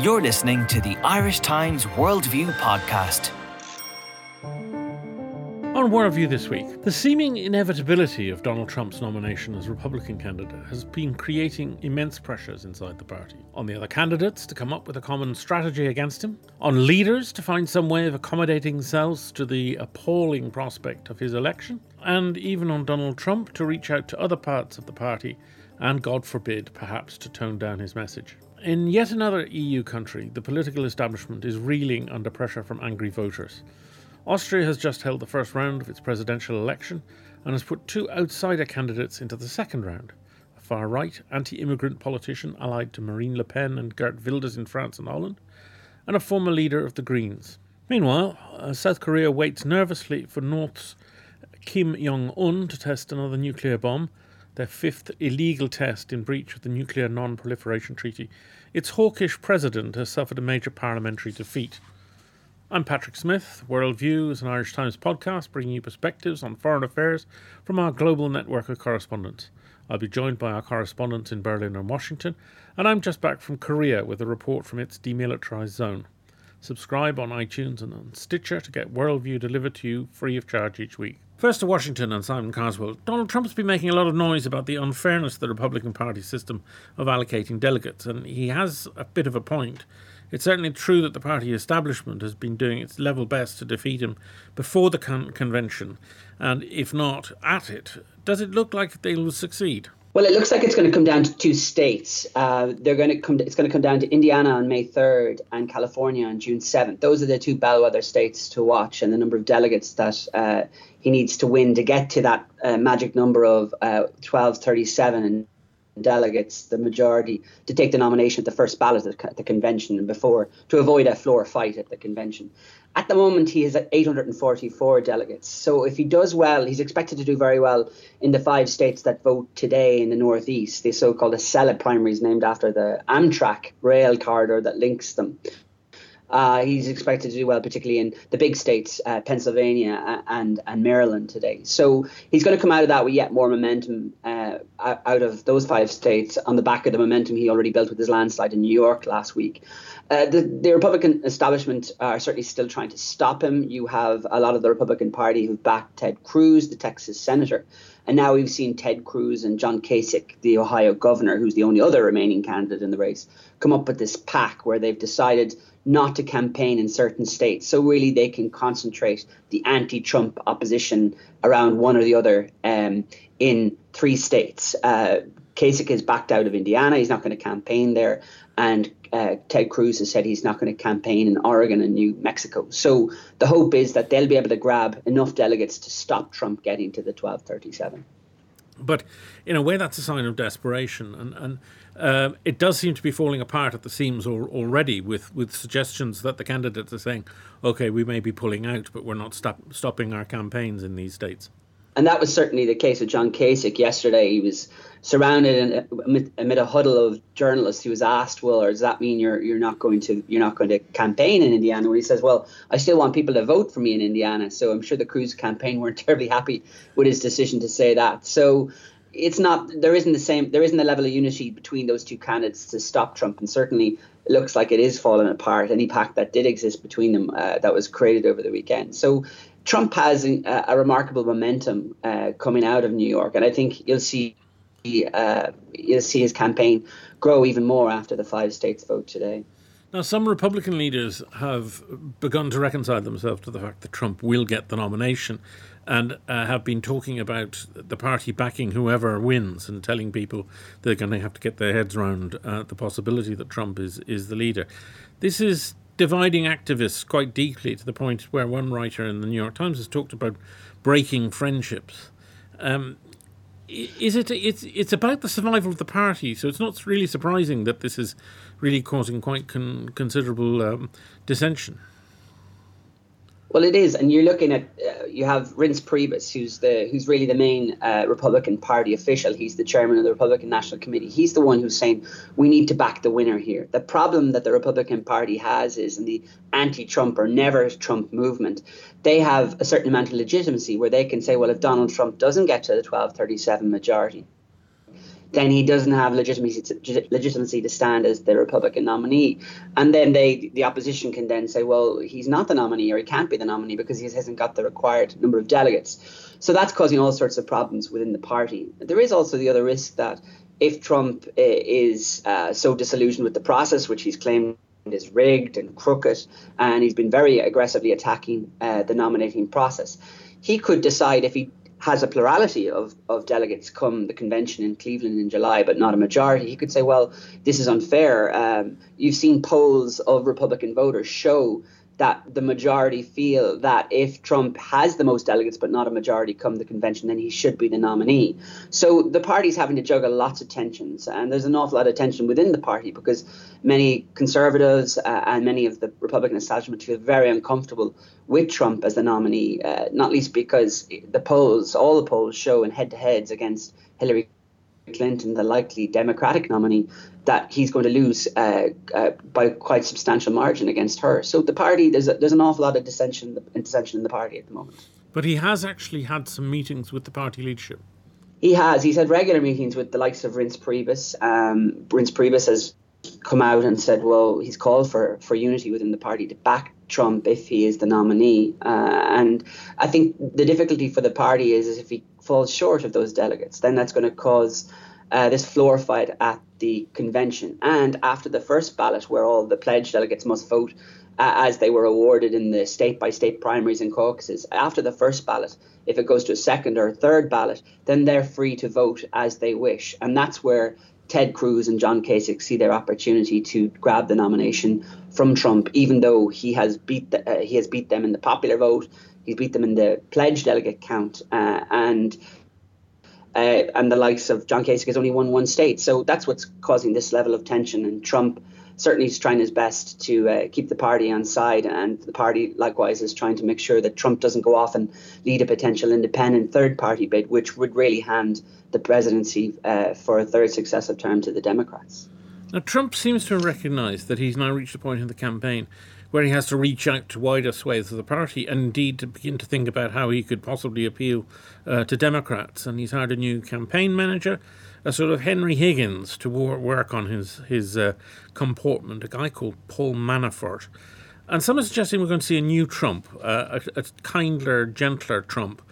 You're listening to the Irish Times Worldview podcast. On Worldview this week, the seeming inevitability of Donald Trump's nomination as Republican candidate has been creating immense pressures inside the party. On the other candidates to come up with a common strategy against him, on leaders to find some way of accommodating themselves to the appalling prospect of his election, and even on Donald Trump to reach out to other parts of the party and, God forbid, perhaps to tone down his message. In yet another EU country, the political establishment is reeling under pressure from angry voters. Austria has just held the first round of its presidential election and has put two outsider candidates into the second round a far right, anti immigrant politician allied to Marine Le Pen and Geert Wilders in France and Holland, and a former leader of the Greens. Meanwhile, uh, South Korea waits nervously for North's Kim Jong un to test another nuclear bomb, their fifth illegal test in breach of the Nuclear Non Proliferation Treaty. Its hawkish president has suffered a major parliamentary defeat. I'm Patrick Smyth. Worldview is an Irish Times podcast bringing you perspectives on foreign affairs from our global network of correspondents. I'll be joined by our correspondents in Berlin and Washington, and I'm just back from Korea with a report from its demilitarized zone. Subscribe on iTunes and on Stitcher to get Worldview delivered to you free of charge each week. First to Washington and Simon Carswell. Donald Trump's been making a lot of noise about the unfairness of the Republican Party system of allocating delegates, and he has a bit of a point. It's certainly true that the party establishment has been doing its level best to defeat him before the con- convention, and if not at it, does it look like they will succeed? Well, it looks like it's going to come down to two states. Uh, they're going to come. It's going to come down to Indiana on May third and California on June seventh. Those are the two bellwether states to watch, and the number of delegates that uh, he needs to win to get to that uh, magic number of uh, twelve thirty seven and delegates, the majority, to take the nomination at the first ballot at the convention and before to avoid a floor fight at the convention. At the moment, he is at 844 delegates. So if he does well, he's expected to do very well in the five states that vote today in the Northeast, the so-called Acela primaries named after the Amtrak rail corridor that links them. Uh, he's expected to do well, particularly in the big states, uh, Pennsylvania and and Maryland today. So he's going to come out of that with yet more momentum uh, out of those five states on the back of the momentum he already built with his landslide in New York last week. Uh, the, the Republican establishment are certainly still trying to stop him. You have a lot of the Republican Party who've backed Ted Cruz, the Texas senator. And now we've seen Ted Cruz and John Kasich, the Ohio governor, who's the only other remaining candidate in the race, come up with this pack where they've decided not to campaign in certain states. So really, they can concentrate the anti-Trump opposition around one or the other um, in three states. Uh, Kasich is backed out of Indiana; he's not going to campaign there, and uh, Ted Cruz has said he's not going to campaign in Oregon and New Mexico. So the hope is that they'll be able to grab enough delegates to stop Trump getting to the 1237. But in a way, that's a sign of desperation, and and uh, it does seem to be falling apart at the seams al- already, with with suggestions that the candidates are saying, "Okay, we may be pulling out, but we're not stop- stopping our campaigns in these states." And that was certainly the case with John Kasich yesterday. He was surrounded in, amid, amid, a huddle of journalists. He was asked, "Well, or does that mean you're you're not going to you're not going to campaign in Indiana?" Where he says, "Well, I still want people to vote for me in Indiana." So I'm sure the Cruz campaign weren't terribly happy with his decision to say that. So it's not there isn't the same there isn't a level of unity between those two candidates to stop Trump, and certainly it looks like it is falling apart. Any pact that did exist between them uh, that was created over the weekend. So Trump has a, a remarkable momentum uh, coming out of New York, and I think you'll see uh, you'll see his campaign grow even more after the five states vote today. Now, some Republican leaders have begun to reconcile themselves to the fact that Trump will get the nomination and uh, have been talking about the party backing whoever wins and telling people they're going to have to get their heads around uh, the possibility that Trump is, is the leader. This is dividing activists quite deeply to the point where one writer in the New York Times has talked about breaking friendships. Um, is it it's it's about the survival of the party so it's not really surprising that this is really causing quite con- considerable um, dissension well, it is, and you're looking at uh, you have Reince Priebus, who's the who's really the main uh, Republican Party official. He's the chairman of the Republican National Committee. He's the one who's saying we need to back the winner here. The problem that the Republican Party has is in the anti-Trump or never-Trump movement, they have a certain amount of legitimacy where they can say, well, if Donald Trump doesn't get to the 1237 majority, then he doesn't have legitimacy to, legitimacy to stand as the Republican nominee. And then they, the opposition can then say, well, he's not the nominee or he can't be the nominee because he hasn't got the required number of delegates. So that's causing all sorts of problems within the party. There is also the other risk that if Trump uh, is uh, so disillusioned with the process, which he's claimed is rigged and crooked, and he's been very aggressively attacking uh, the nominating process, he could decide if he has a plurality of, of delegates come the convention in Cleveland in July, but not a majority, he could say, well, this is unfair. Um, you've seen polls of Republican voters show that the majority feel that if Trump has the most delegates but not a majority come the convention, then he should be the nominee. So the party's having to juggle lots of tensions, and there's an awful lot of tension within the party because many conservatives uh, and many of the Republican establishment feel very uncomfortable with Trump as the nominee, uh, not least because the polls, all the polls show in head-to-heads against Hillary Clinton, the likely Democratic nominee, that he's going to lose uh, uh, by quite substantial margin against her. So the party, there's a, there's an awful lot of dissension, dissension in the party at the moment. But he has actually had some meetings with the party leadership. He has. He's had regular meetings with the likes of Reince Priebus. Um, Reince Priebus has come out and said, well, he's called for, for unity within the party to back Trump if he is the nominee. Uh, and I think the difficulty for the party is, is if he falls short of those delegates, then that's going to cause uh, this floor fight at the convention. And after the first ballot, where all the pledged delegates must vote uh, as they were awarded in the state by state primaries and caucuses, after the first ballot, if it goes to a second or a third ballot, then they're free to vote as they wish. And that's where Ted Cruz and John Kasich see their opportunity to grab the nomination from Trump, even though he has beat the, uh, he has beat them in the popular vote, he's beat them in the pledge delegate count, uh, and uh, and the likes of John Kasich has only won one state. So that's what's causing this level of tension. And Trump certainly is trying his best to uh, keep the party on side, and the party likewise is trying to make sure that Trump doesn't go off and lead a potential independent third party bid, which would really hand the presidency uh, for a third successive term to the Democrats. Now, Trump seems to have recognized that he's now reached a point in the campaign where he has to reach out to wider swathes of the party and indeed to begin to think about how he could possibly appeal uh, to Democrats. And he's hired a new campaign manager, a sort of Henry Higgins, to work on his, his uh, comportment, a guy called Paul Manafort. And some are suggesting we're going to see a new Trump, uh, a, a kinder, gentler Trump.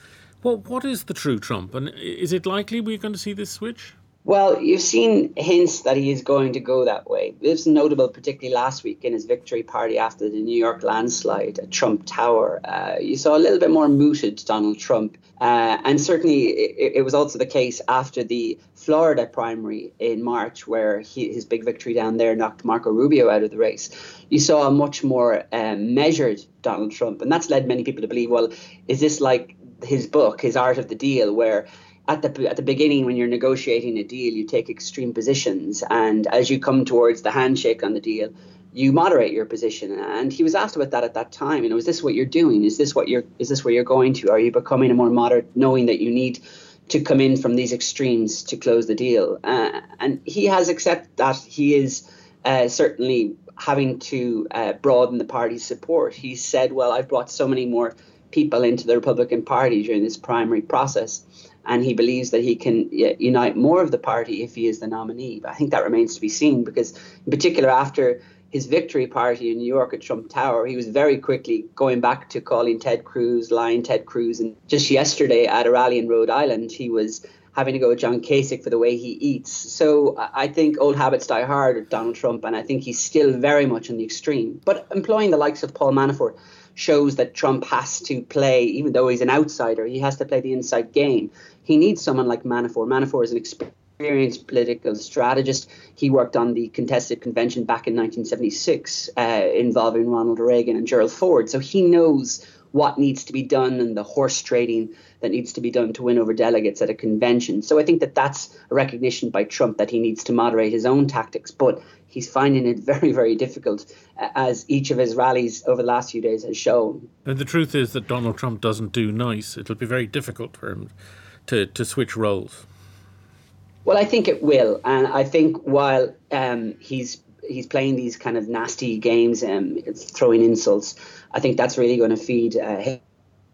Well, what is the true Trump? And is it likely we're going to see this switch? Well, you've seen hints that he is going to go that way. This is notable, particularly last week in his victory party after the New York landslide at Trump Tower. Uh, you saw a little bit more mooted Donald Trump. Uh, and certainly it, it, was also the case after the Florida primary in March, where he, his big victory down there knocked Marco Rubio out of the race. You saw a much more um, measured Donald Trump. And that's led many people to believe well, is this like his book, his Art of the Deal, where at the at the beginning when you're negotiating a deal, you take extreme positions, and as you come towards the handshake on the deal, you moderate your position. And he was asked about that at that time. You know, is this what you're doing? Is this what you're? Is this where you're going to? Are you becoming a more moderate, knowing that you need to come in from these extremes to close the deal? Uh, and he has accepted that he is uh, certainly having to uh, broaden the party's support. He said, "Well, I've brought so many more." people into the Republican Party during this primary process and he believes that he can unite more of the party if he is the nominee. But I think that remains to be seen because, in particular, after his victory party in New York at Trump Tower, he was very quickly going back to calling Ted Cruz, lying Ted Cruz. And just yesterday at a rally in Rhode Island, he was having to go with John Kasich for the way he eats. So I think old habits die hard with Donald Trump, and I think he's still very much in the extreme. But employing the likes of Paul Manafort shows that Trump has to play, even though he's an outsider, he has to play the inside game. He needs someone like Manafort. Manafort is an experienced political strategist. He worked on the contested convention back in 1976 uh, involving Ronald Reagan and Gerald Ford. So he knows what needs to be done and the horse trading that needs to be done to win over delegates at a convention. So I think that that's a recognition by Trump that he needs to moderate his own tactics. But he's finding it very, very difficult, uh, as each of his rallies over the last few days has shown. And the truth is that Donald Trump doesn't do nice. It'll be very difficult for him to, to switch roles. Well, I think it will, and I think while um, he's he's playing these kind of nasty games and um, throwing insults, I think that's really going to feed uh,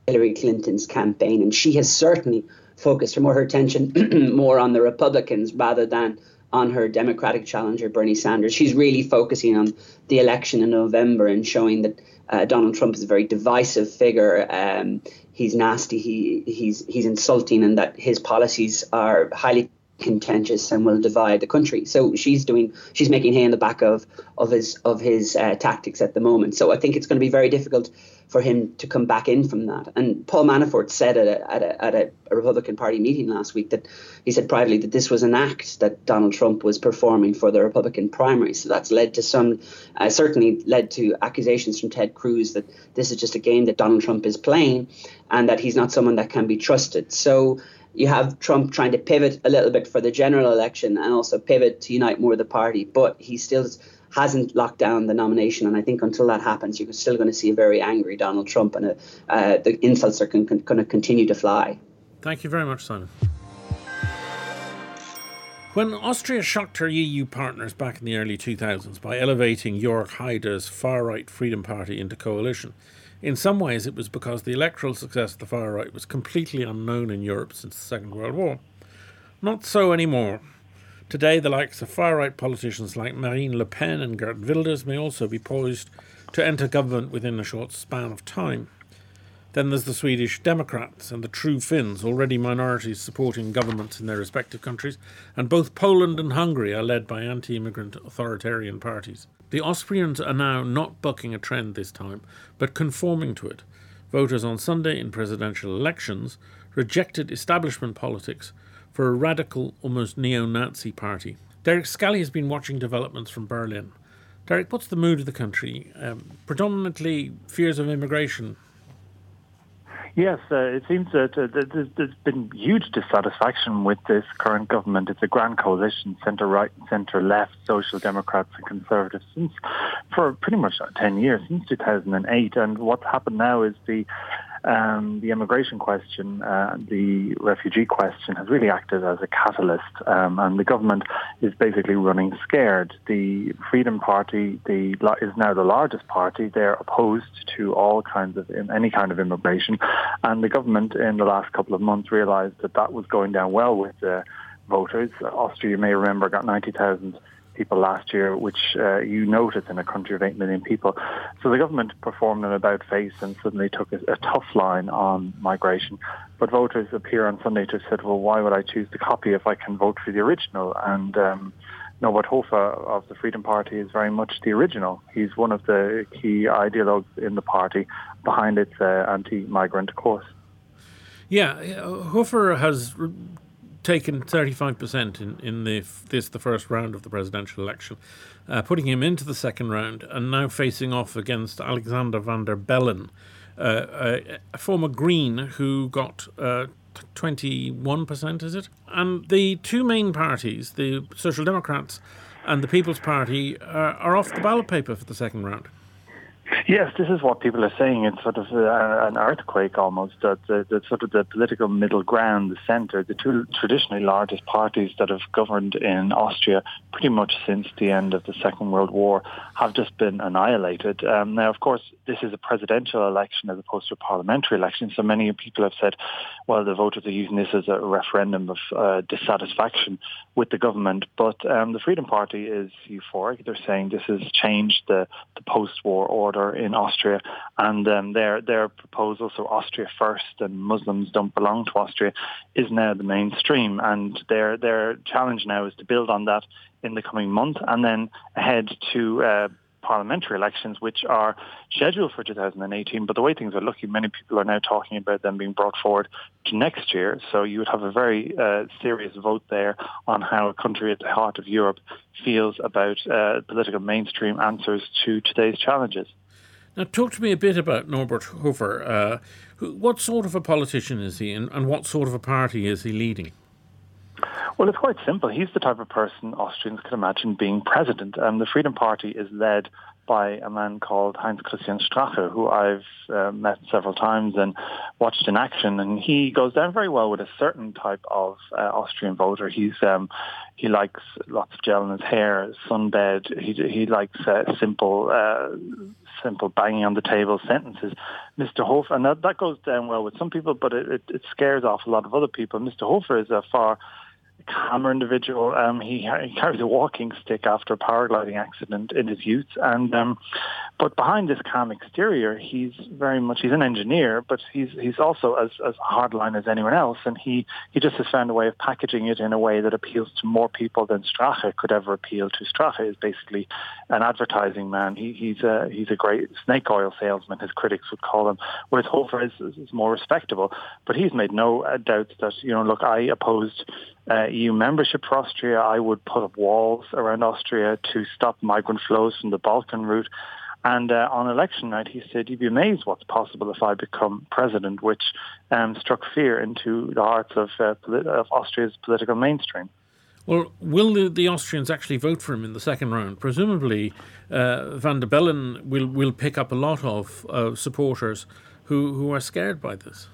Hillary Clinton's campaign, and she has certainly focused more her attention more on the Republicans rather than on her Democratic challenger, Bernie Sanders. She's really focusing on the election in November and showing that uh, Donald Trump is a very divisive figure. Um, he's nasty. He he's he's insulting, and that his policies are highly contentious and will divide the country. So she's doing she's making hay in the back of of his of his uh, tactics at the moment. So I think it's going to be very difficult for him to come back in from that. And Paul Manafort said at a, at a, at a, Republican Party meeting last week that he said privately that this was an act that Donald Trump was performing for the Republican primary. So that's led to some, uh, certainly led to accusations from Ted Cruz that this is just a game that Donald Trump is playing and that he's not someone that can be trusted. So you have Trump trying to pivot a little bit for the general election and also pivot to unite more of the party, but he still hasn't locked down the nomination. And I think until that happens, you're still going to see a very angry Donald Trump, and a, uh, the insults are con- con- going to continue to fly. Thank you very much, Simon. When Austria shocked her EU partners back in the early 2000s by elevating Jörg Haider's far right Freedom Party into coalition, in some ways, it was because the electoral success of the far right was completely unknown in Europe since the Second World War. Not so anymore. Today, the likes of far right politicians like Marine Le Pen and Geert Wilders may also be poised to enter government within a short span of time. Then there's the Swedish Democrats and the True Finns, already minorities supporting governments in their respective countries, and both Poland and Hungary are led by anti immigrant authoritarian parties. The Austrians are now not bucking a trend this time, but conforming to it. Voters on Sunday in presidential elections rejected establishment politics for a radical, almost neo Nazi party. Derek Scally has been watching developments from Berlin. Derek, what's the mood of the country? Um, predominantly fears of immigration Yes, uh, it seems that uh, there's been huge dissatisfaction with this current government. It's a grand coalition, centre right, centre left, social democrats and conservatives since for pretty much 10 years, since 2008. And what's happened now is the um, the immigration question, uh, the refugee question, has really acted as a catalyst, um, and the government is basically running scared. The Freedom Party the, is now the largest party. They're opposed to all kinds of any kind of immigration, and the government in the last couple of months realised that that was going down well with the voters. Austria, you may remember, got ninety thousand people last year, which uh, you notice in a country of 8 million people. So the government performed an about face and suddenly took a, a tough line on migration. But voters appear on Sunday to have said, well, why would I choose the copy if I can vote for the original? And um, Norbert Hofer of the Freedom Party is very much the original. He's one of the key ideologues in the party behind its uh, anti-migrant course. Yeah, Hofer has taken 35% in, in the, this, the first round of the presidential election, uh, putting him into the second round and now facing off against Alexander van der Bellen, uh, a, a, former Green who got uh, 21%, is it? And the two main parties, the Social Democrats and the People's Party, are off the ballot paper for the second round. Yes, this is what people are saying. It's sort of uh, an earthquake almost. That the, the, sort of the political middle ground, the centre, the two traditionally largest parties that have governed in Austria pretty much since the end of the Second World War have just been annihilated. Um, now, of course, this is a presidential election as opposed to a parliamentary election. So many people have said, well, the voters are using this as a referendum of uh, dissatisfaction with the government. But um, the Freedom Party is euphoric. They're saying this has changed the, the post-war order in Austria, and um, their their proposal, so Austria first and Muslims don't belong to Austria, is now the mainstream. And their their challenge now is to build on that in the coming month, and then ahead to uh, parliamentary elections, which are scheduled for 2018. But the way things are looking, many people are now talking about them being brought forward to next year. So you would have a very uh, serious vote there on how a country at the heart of Europe feels about uh, political mainstream answers to today's challenges. Now, talk to me a bit about Norbert Hofer. Uh, what sort of a politician is he, and, and what sort of a party is he leading? Well, it's quite simple. He's the type of person Austrians could imagine being president. Um, the Freedom Party is led by a man called Heinz Christian Strache, who I've uh, met several times and watched in action. And he goes down very well with a certain type of uh, Austrian voter. He's um, he likes lots of gel in his hair, sunbed. He he likes uh, simple. Simple banging on the table sentences. Mr. Hofer, and that, that goes down well with some people, but it, it, it scares off a lot of other people. Mr. Hofer is a far calmer individual. Um, he, he carries a walking stick after a paragliding accident in his youth, and um, but behind this calm exterior, he's very much he's an engineer, but he's he's also as as hardline as anyone else, and he he just has found a way of packaging it in a way that appeals to more people than Strache could ever appeal to. Strache is basically an advertising man. He, he's a he's a great snake oil salesman, his critics would call him. Whereas Hofer is, is, is more respectable, but he's made no uh, doubts that you know look, I opposed uh, EU membership for Austria. I would put up walls around Austria to stop migrant flows from the Balkan route. And uh, on election night, he said, "You'd be amazed what's possible if I become president," which um, struck fear into the hearts of, uh, polit- of Austria's political mainstream. Well, will the, the, Austrians actually vote for him in the second round? Presumably, uh, Van der Bellen will will pick up a lot of supporters who who are scared by this.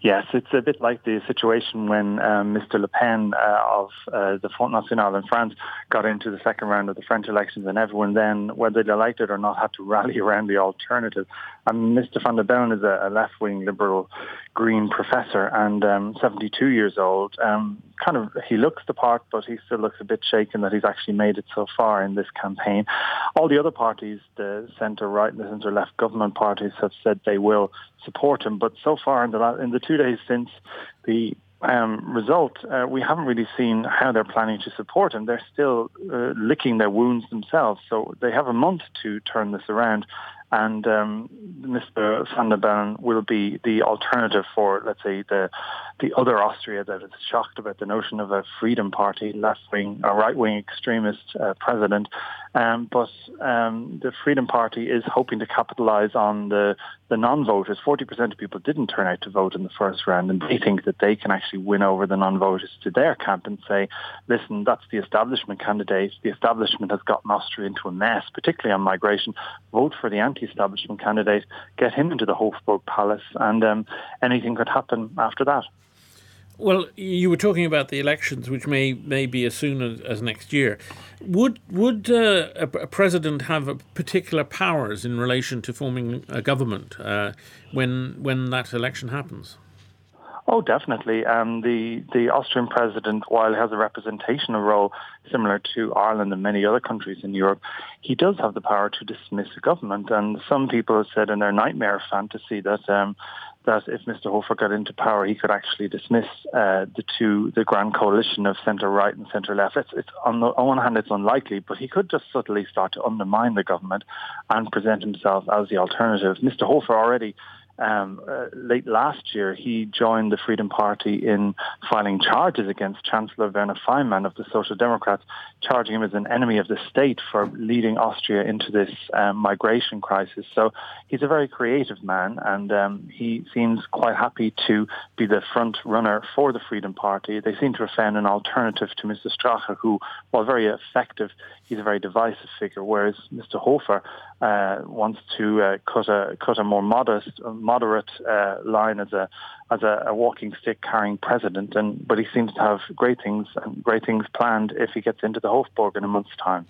Yes, it's a bit like the situation when um, Mr. Le Pen uh, of uh, the Front National in France got into the second round of the French elections, and everyone then, whether they liked it or not, had to rally around the alternative. And Mr. Van der Bellen is a, a left-wing liberal green professor and um, 72 years old. Um, kind of, he looks the part, but he still looks a bit shaken that he's actually made it so far in this campaign. All the other parties, the centre-right and the centre-left government parties, have said they will support him. But so far, in the in the two days since the um, result, uh, we haven't really seen how they're planning to support him. They're still uh, licking their wounds themselves, so they have a month to turn this around and um, Mr. Van will be the alternative for, let's say, the the other Austria that is shocked about the notion of a Freedom Party, left-wing or right-wing extremist uh, president. Um, but um, the Freedom Party is hoping to capitalise on the the non-voters. Forty percent of people didn't turn out to vote in the first round, and they think that they can actually win over the non-voters to their camp and say, "Listen, that's the establishment candidate. The establishment has gotten Austria into a mess, particularly on migration. Vote for the anti." Anti-establishment candidate, get him into the Hofburg Palace, and um, anything could happen after that. Well, you were talking about the elections, which may may be as soon as, as next year. Would would uh, a, a, president have particular powers in relation to forming a government uh, when when that election happens? Oh, definitely. Um, the the Austrian president, while he has a representational role similar to Ireland and many other countries in Europe, he does have the power to dismiss a government. And some people have said in their nightmare fantasy that um, that if Mr. Hofer got into power, he could actually dismiss uh, the two, the grand coalition of centre right and centre left. It's, it's on the on one hand, it's unlikely, but he could just subtly start to undermine the government and present himself as the alternative. Mr. Hofer already um, uh, late last year, he joined the Freedom Party in filing charges against Chancellor Werner Faymann of the Social Democrats, charging him as an enemy of the state for leading Austria into this um, migration crisis. So he's a very creative man, and um, he seems quite happy to be the front runner for the Freedom Party. They seem to have found an alternative to Mr. Strache, who, while very effective, he's a very divisive figure, whereas Mr. Hofer uh, wants to uh, cut a cut a more modest, moderate uh, line as a as a, a, walking stick carrying president. And but he seems to have great things and great things planned if he gets into the Hofburg in a month's time.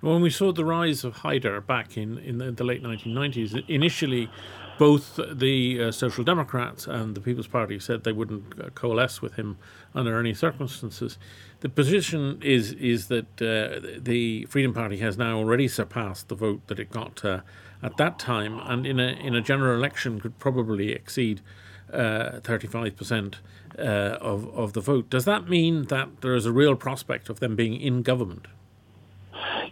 When we saw the rise of Haider back in, in the, the late 1990s, initially both the uh, Social Democrats and the People's Party said they wouldn't uh, coalesce with him under any circumstances. The position is is that uh, the Freedom Party has now already surpassed the vote that it got uh, at that time, and in a in a general election could probably exceed uh, thirty five percent uh, of of the vote. Does that mean that there is a real prospect of them being in government?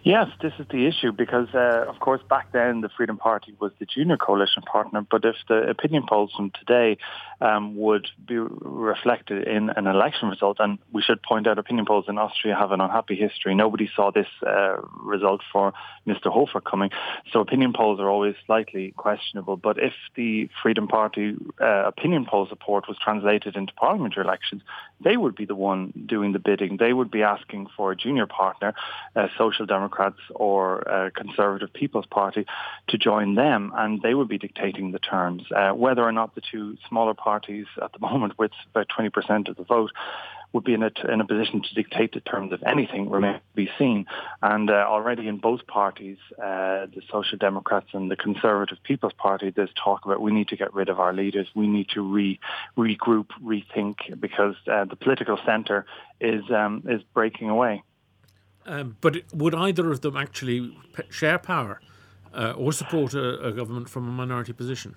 Yes, this is the issue because, uh, of course, back then the Freedom Party was the junior coalition partner. But if the opinion polls from today um, would be reflected in an election result, and we should point out opinion polls in Austria have an unhappy history. Nobody saw this uh, result for Mr. Hofer coming. So opinion polls are always slightly questionable. But if the Freedom Party uh, opinion poll support was translated into parliamentary elections, they would be the one doing the bidding. They would be asking for a junior partner, uh, Social Democrats or uh, Conservative People's Party, to join them, and they would be dictating the terms. Uh, whether or not the two smaller parties at the moment, with about 20% of the vote, would be in a, in a position to dictate the terms of anything remains to be seen. And uh, already in both parties, uh, the Social Democrats and the Conservative People's Party, there's talk about we need to get rid of our leaders. We need to re, regroup, rethink, because uh, the political centre is um, is breaking away. Um, but would either of them actually share power uh, or support a, a government from a minority position?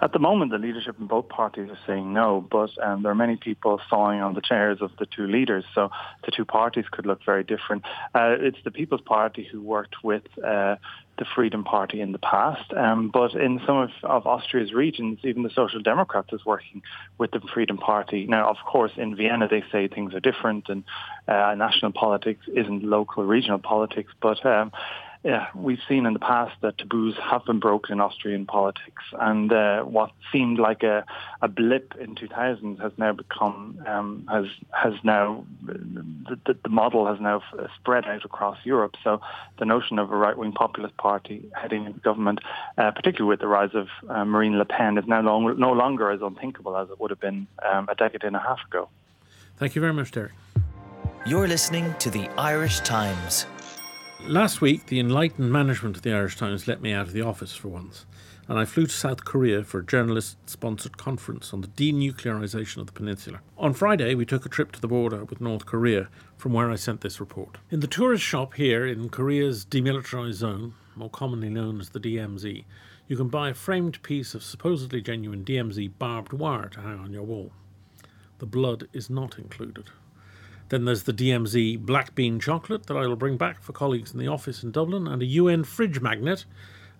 At the moment, the leadership in both parties are saying no, but um, there are many people sawing on the chairs of the two leaders, so the two parties could look very different. Uh, it's the People's Party who worked with uh, the Freedom Party in the past, um, but in some of, of, Austria's regions, even the Social Democrats is working with the Freedom Party. Now, of course, in Vienna they say things are different, and uh, national politics isn't local regional politics, but um, yeah, we've seen in the past that taboos have been broken in Austrian politics, and uh, what seemed like a, a blip in 2000 has now become um, has has now the, the, model has now spread out across Europe. So the notion of a right wing populist party heading into government, uh, particularly with the rise of uh, Marine Le Pen, is now long, no longer as unthinkable as it would have been um, a decade and a half ago. Thank you very much, Derek. You're listening to the Irish Times. Last week, the enlightened management of the Irish Times let me out of the office for once, and I flew to South Korea for a journalist sponsored conference on the denuclearization of the peninsula. On Friday, we took a trip to the border with North Korea, from where I sent this report. In the tourist shop here in Korea's demilitarized zone, more commonly known as the DMZ, you can buy a framed piece of supposedly genuine DMZ barbed wire to hang on your wall. The blood is not included. Then there's the DMZ black bean chocolate that I will bring back for colleagues in the office in Dublin, and a UN fridge magnet,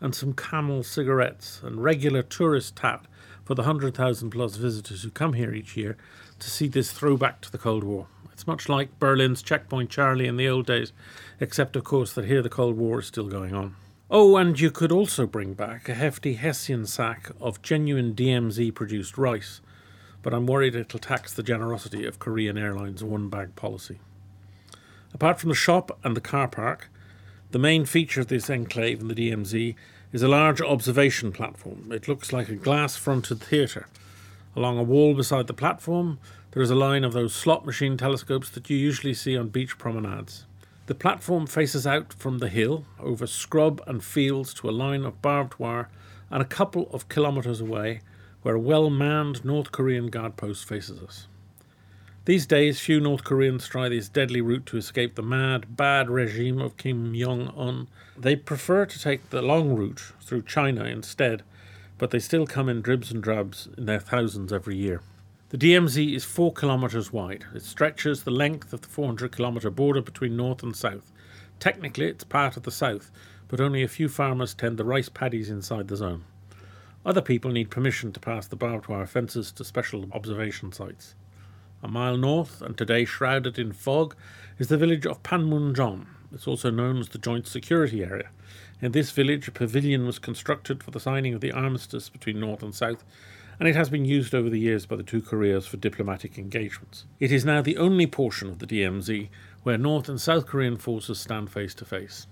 and some camel cigarettes, and regular tourist tap for the 100,000 plus visitors who come here each year to see this throwback to the Cold War. It's much like Berlin's Checkpoint Charlie in the old days, except, of course, that here the Cold War is still going on. Oh, and you could also bring back a hefty Hessian sack of genuine DMZ produced rice but I'm worried it'll tax the generosity of Korean Airlines' one bag policy. Apart from the shop and the car park, the main feature of this enclave in the DMZ is a large observation platform. It looks like a glass fronted theatre. Along a wall beside the platform, there is a line of those slot machine telescopes that you usually see on beach promenades. The platform faces out from the hill over scrub and fields to a line of barbed wire, and a couple of kilometres away where a well manned North Korean guard post faces us. These days, few North Koreans try this deadly route to escape the mad, bad regime of Kim Jong un. They prefer to take the long route through China instead, but they still come in dribs and drabs in their thousands every year. The DMZ is 4 kilometres wide. It stretches the length of the 400 kilometre border between north and south. Technically, it's part of the south, but only a few farmers tend the rice paddies inside the zone. Other people need permission to pass the barbed wire fences to special observation sites. A mile north, and today shrouded in fog, is the village of Panmunjom. It's also known as the Joint Security Area. In this village, a pavilion was constructed for the signing of the armistice between North and South, and it has been used over the years by the two Koreas for diplomatic engagements. It is now the only portion of the DMZ where North and South Korean forces stand face to face.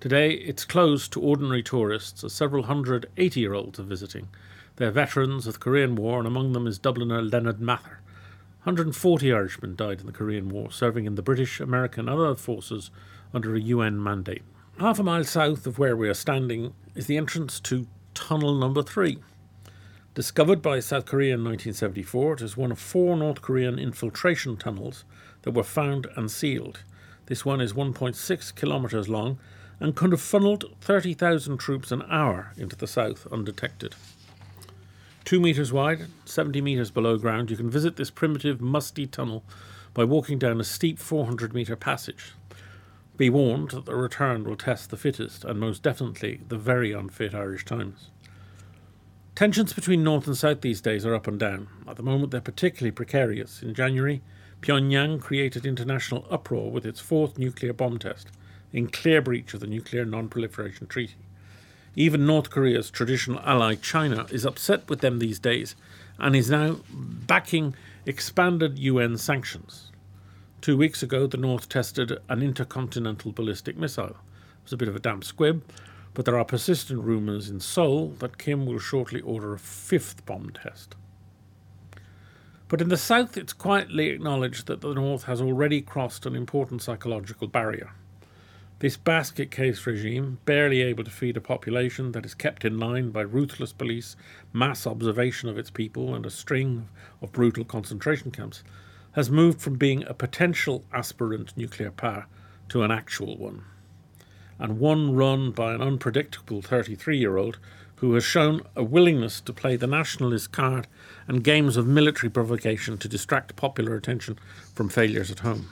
Today, it's closed to ordinary tourists, as several hundred 80 year olds are visiting. They're veterans of the Korean War, and among them is Dubliner Leonard Mather. 140 Irishmen died in the Korean War, serving in the British, American, and other forces under a UN mandate. Half a mile south of where we are standing is the entrance to Tunnel Number 3. Discovered by South Korea in 1974, it is one of four North Korean infiltration tunnels that were found and sealed. This one is 1.6 kilometres long and could have funneled 30,000 troops an hour into the south undetected. Two metres wide, 70 metres below ground, you can visit this primitive, musty tunnel by walking down a steep 400 metre passage. Be warned that the return will test the fittest and most definitely the very unfit Irish Times. Tensions between North and South these days are up and down. At the moment, they're particularly precarious. In January, Pyongyang created international uproar with its fourth nuclear bomb test in clear breach of the Nuclear Non Proliferation Treaty. Even North Korea's traditional ally China is upset with them these days and is now backing expanded UN sanctions. Two weeks ago, the North tested an intercontinental ballistic missile. It was a bit of a damp squib, but there are persistent rumours in Seoul that Kim will shortly order a fifth bomb test. But in the South, it's quietly acknowledged that the North has already crossed an important psychological barrier. This basket case regime, barely able to feed a population that is kept in line by ruthless police, mass observation of its people, and a string of brutal concentration camps, has moved from being a potential aspirant nuclear power to an actual one. And one run by an unpredictable 33 year old who has shown a willingness to play the nationalist card and games of military provocation to distract popular attention from failures at home.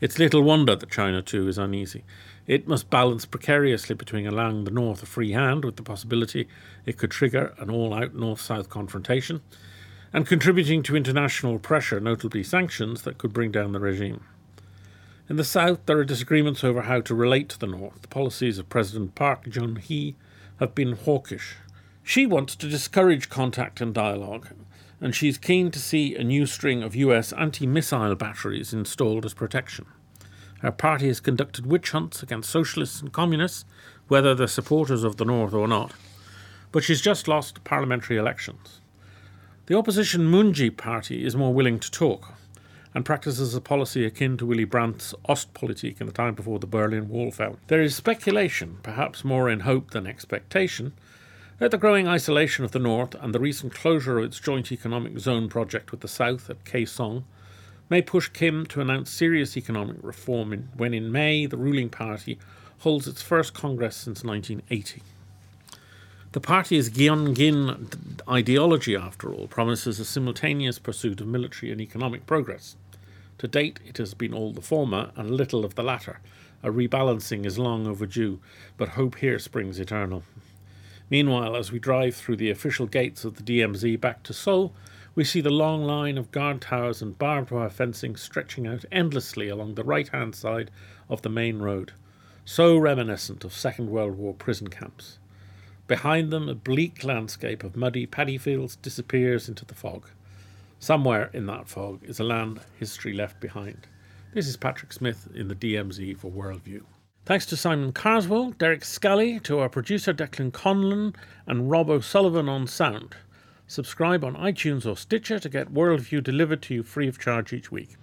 It's little wonder that China, too, is uneasy. It must balance precariously between allowing the North a free hand with the possibility it could trigger an all out North South confrontation and contributing to international pressure, notably sanctions, that could bring down the regime. In the South, there are disagreements over how to relate to the North. The policies of President Park Geun hye have been hawkish. She wants to discourage contact and dialogue, and she's keen to see a new string of US anti missile batteries installed as protection. Her party has conducted witch hunts against socialists and communists, whether they're supporters of the North or not. But she's just lost parliamentary elections. The opposition Minjoo party is more willing to talk and practices a policy akin to Willy Brandt's Ostpolitik in the time before the Berlin Wall fell. There is speculation, perhaps more in hope than expectation, that the growing isolation of the North and the recent closure of its joint economic zone project with the South at Kaesong may push Kim to announce serious economic reform in, when in May the ruling party holds its first Congress since 1980. The party's Byungjin ideology, after all, promises a simultaneous pursuit of military and economic progress. To date, it has been all the former and little of the latter. A rebalancing is long overdue, but hope here springs eternal. Meanwhile, as we drive through the official gates of the DMZ back to Seoul, we see the long line of guard towers and barbed wire fencing stretching out endlessly along the right hand side of the main road, so reminiscent of Second World War prison camps. Behind them, a bleak landscape of muddy paddy fields disappears into the fog. Somewhere in that fog is a land history left behind. This is Patrick Smyth in the DMZ for Worldview. Thanks to Simon Carswell, Derek Scally, to our producer Declan Conlon, and Rob O'Sullivan on sound. Subscribe on iTunes or Stitcher to get Worldview delivered to you free of charge each week.